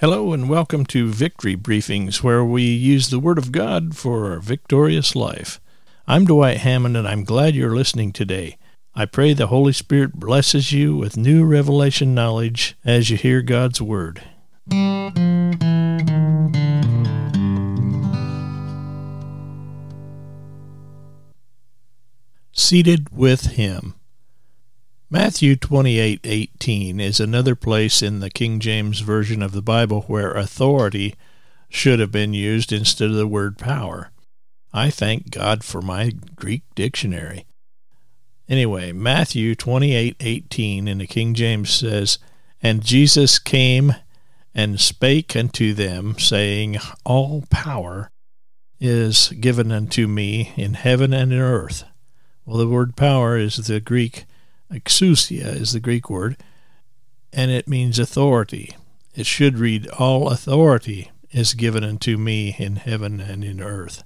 Hello and welcome to Victory Briefings, where we use the Word of God for a victorious life. I'm Dwight Hammond, and I'm glad you're listening today. I pray the Holy Spirit blesses you with new revelation knowledge as you hear God's Word. Seated with Him. Matthew 28:18 is another place in the King James version of the Bible where authority should have been used instead of the word power. I thank God for my Greek dictionary. Anyway, Matthew 28:18 in the King James says, "And Jesus came and spake unto them, saying, All power is given unto me in heaven and in earth." Well, the word power is the Greek Exousia is the Greek word, and it means authority. It should read, All authority is given unto me in heaven and in earth.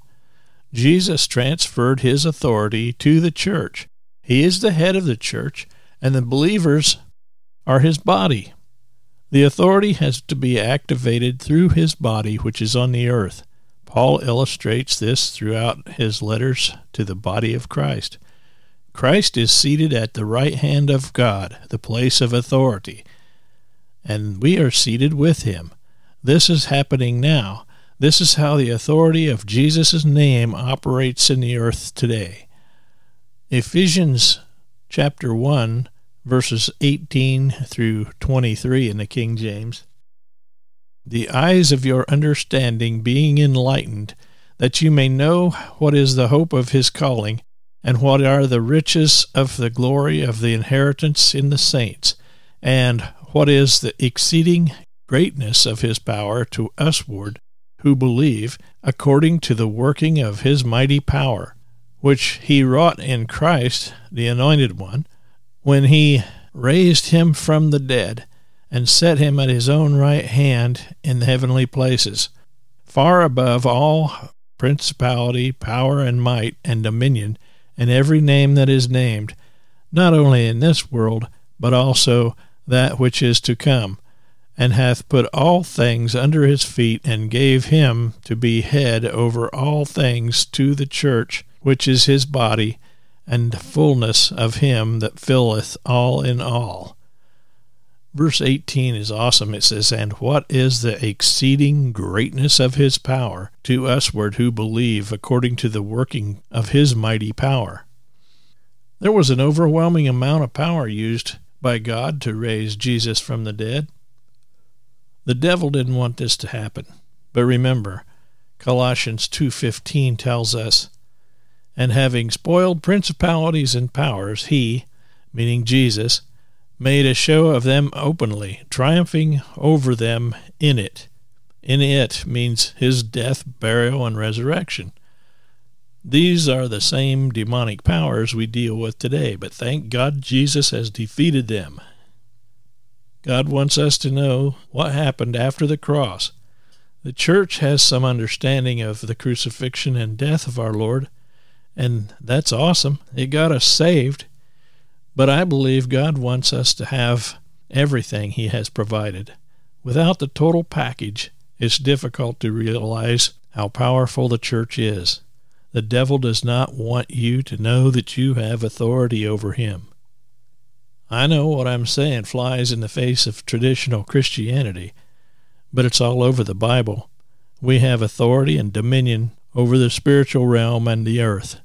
Jesus transferred his authority to the church. He is the head of the church, and the believers are his body. The authority has to be activated through his body, which is on the earth. Paul illustrates this throughout his letters to the body of Christ. Christ is seated at the right hand of God, the place of authority, and we are seated with him. This is happening now. This is how the authority of Jesus' name operates in the earth today. Ephesians chapter 1, verses 18 through 23 in the King James. The eyes of your understanding being enlightened, that you may know what is the hope of his calling and what are the riches of the glory of the inheritance in the saints, and what is the exceeding greatness of his power to usward who believe, according to the working of his mighty power, which he wrought in Christ, the Anointed One, when he raised him from the dead, and set him at his own right hand in the heavenly places, far above all principality, power, and might, and dominion, and every name that is named, not only in this world, but also that which is to come, and hath put all things under his feet, and gave him to be head over all things to the church, which is his body, and fullness of him that filleth all in all. Verse 18 is awesome. It says, And what is the exceeding greatness of his power to usward who believe according to the working of his mighty power? There was an overwhelming amount of power used by God to raise Jesus from the dead. The devil didn't want this to happen. But remember, Colossians 2:15 tells us, "And having spoiled principalities and powers, he, meaning Jesus, made a show of them openly, triumphing over them in it. In it means his death, burial, and resurrection. These are the same demonic powers we deal with today, but thank God Jesus has defeated them. God wants us to know what happened after the cross. The church has some understanding of the crucifixion and death of our Lord, and that's awesome. It got us saved. But I believe God wants us to have everything He has provided. Without the total package, it's difficult to realize how powerful the church is. The devil does not want you to know that you have authority over him. I know what I'm saying flies in the face of traditional Christianity, but it's all over the Bible. We have authority and dominion over the spiritual realm and the earth.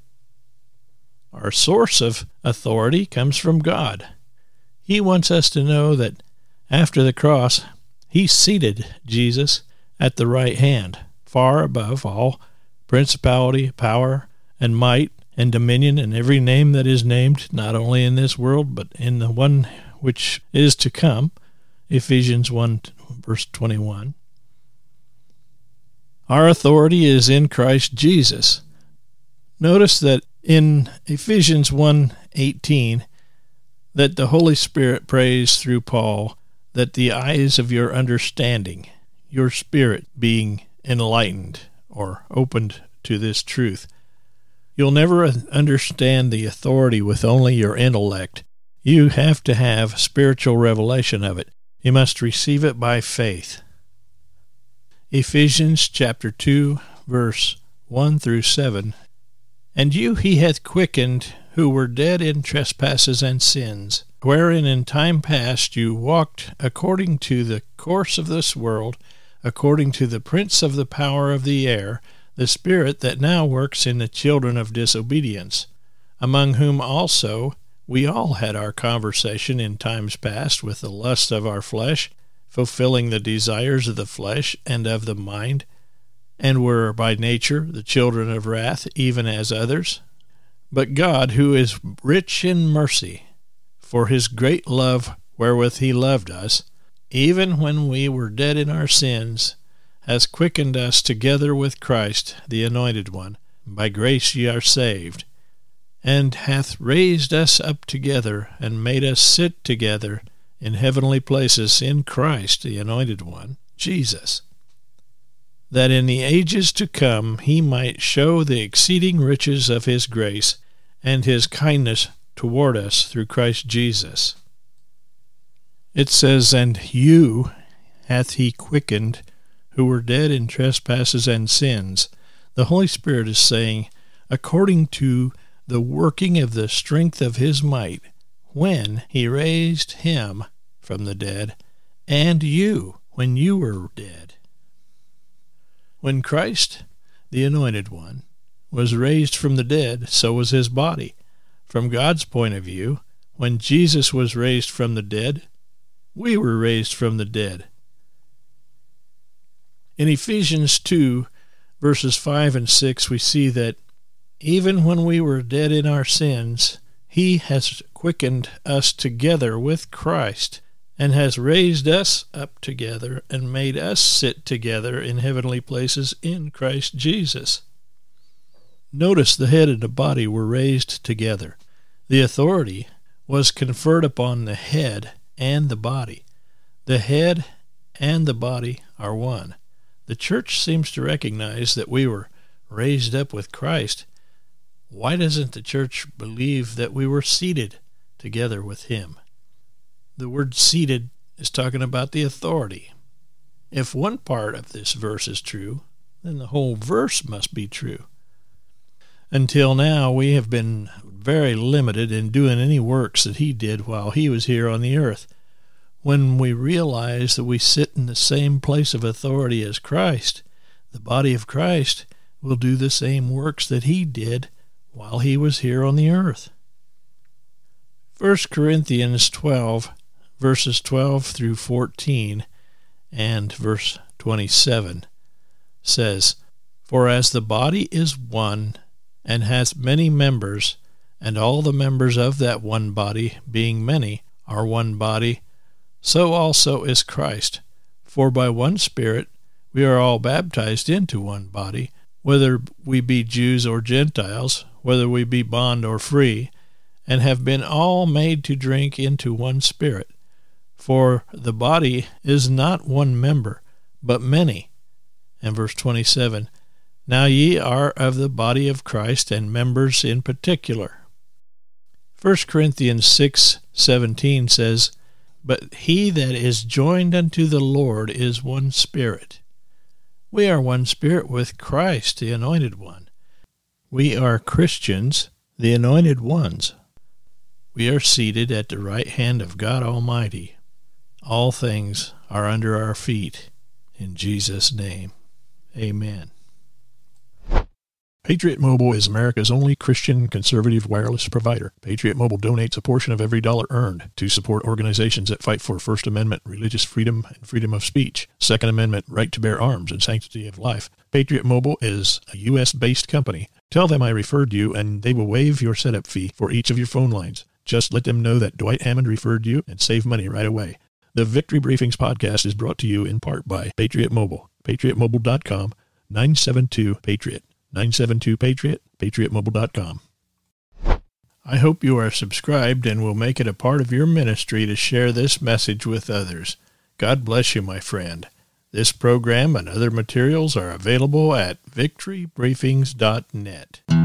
Our source of authority comes from God. He wants us to know that after the cross, He seated Jesus at the right hand, far above all principality, power, and might, and dominion, and every name that is named, not only in this world, but in the one which is to come. Ephesians 1, verse 21. Our authority is in Christ Jesus. Notice that in Ephesians 1:18 that the Holy Spirit prays through Paul that the eyes of your understanding, your spirit being enlightened or opened to this truth. You'll never understand the authority with only your intellect. You have to have spiritual revelation of it. You must receive it by faith. Ephesians chapter 2, verse 1 through 7. And you he hath quickened who were dead in trespasses and sins, wherein in time past you walked according to the course of this world, according to the prince of the power of the air, the spirit that now works in the children of disobedience, among whom also we all had our conversation in times past with the lust of our flesh, fulfilling the desires of the flesh and of the mind, and were by nature the children of wrath, even as others. But God, who is rich in mercy, for his great love wherewith he loved us, even when we were dead in our sins, has quickened us together with Christ, the Anointed One. By grace ye are saved, and hath raised us up together, and made us sit together in heavenly places in Christ, the Anointed One, Jesus that in the ages to come he might show the exceeding riches of his grace and his kindness toward us through Christ Jesus. It says, And you hath he quickened who were dead in trespasses and sins. The Holy Spirit is saying, according to the working of the strength of his might, when he raised him from the dead, and you when you were dead. When Christ, the Anointed One, was raised from the dead, so was his body. From God's point of view, when Jesus was raised from the dead, we were raised from the dead. In Ephesians 2, verses 5 and 6, we see that even when we were dead in our sins, he has quickened us together with Christ and has raised us up together and made us sit together in heavenly places in Christ Jesus. Notice the head and the body were raised together. The authority was conferred upon the head and the body. The head and the body are one. The church seems to recognize that we were raised up with Christ. Why doesn't the church believe that we were seated together with Him? The word seated is talking about the authority. If one part of this verse is true, then the whole verse must be true. Until now, we have been very limited in doing any works that he did while he was here on the earth. When we realize that we sit in the same place of authority as Christ, the body of Christ will do the same works that he did while he was here on the earth. 1 Corinthians 12, verses 12 through 14 and verse 27 says, For as the body is one and hath many members, and all the members of that one body, being many, are one body, so also is Christ. For by one Spirit we are all baptized into one body, whether we be Jews or Gentiles, whether we be bond or free, and have been all made to drink into one Spirit. For the body is not one member, but many. And verse 27 now ye are of the body of Christ and members in particular. 1 Corinthians 6:17 says, "But he that is joined unto the Lord is one spirit." We are one spirit with Christ, the anointed one. We are Christians, the anointed ones. We are seated at the right hand of God Almighty. All things are under our feet. In Jesus' name, amen. Patriot Mobile is America's only Christian conservative wireless provider. Patriot Mobile donates a portion of every dollar earned to support organizations that fight for First Amendment religious freedom and freedom of speech, Second Amendment right to bear arms and sanctity of life. Patriot Mobile is a U.S. based company. Tell them I referred you and they will waive your setup fee for each of your phone lines. Just let them know that Dwight Hammond referred you and save money right away. The Victory Briefings podcast is brought to you in part by Patriot Mobile, patriotmobile.com, 972 Patriot. 972 Patriot, patriotmobile.com. I hope you are subscribed and will make it a part of your ministry to share this message with others. God bless you, my friend. This program and other materials are available at victorybriefings.net.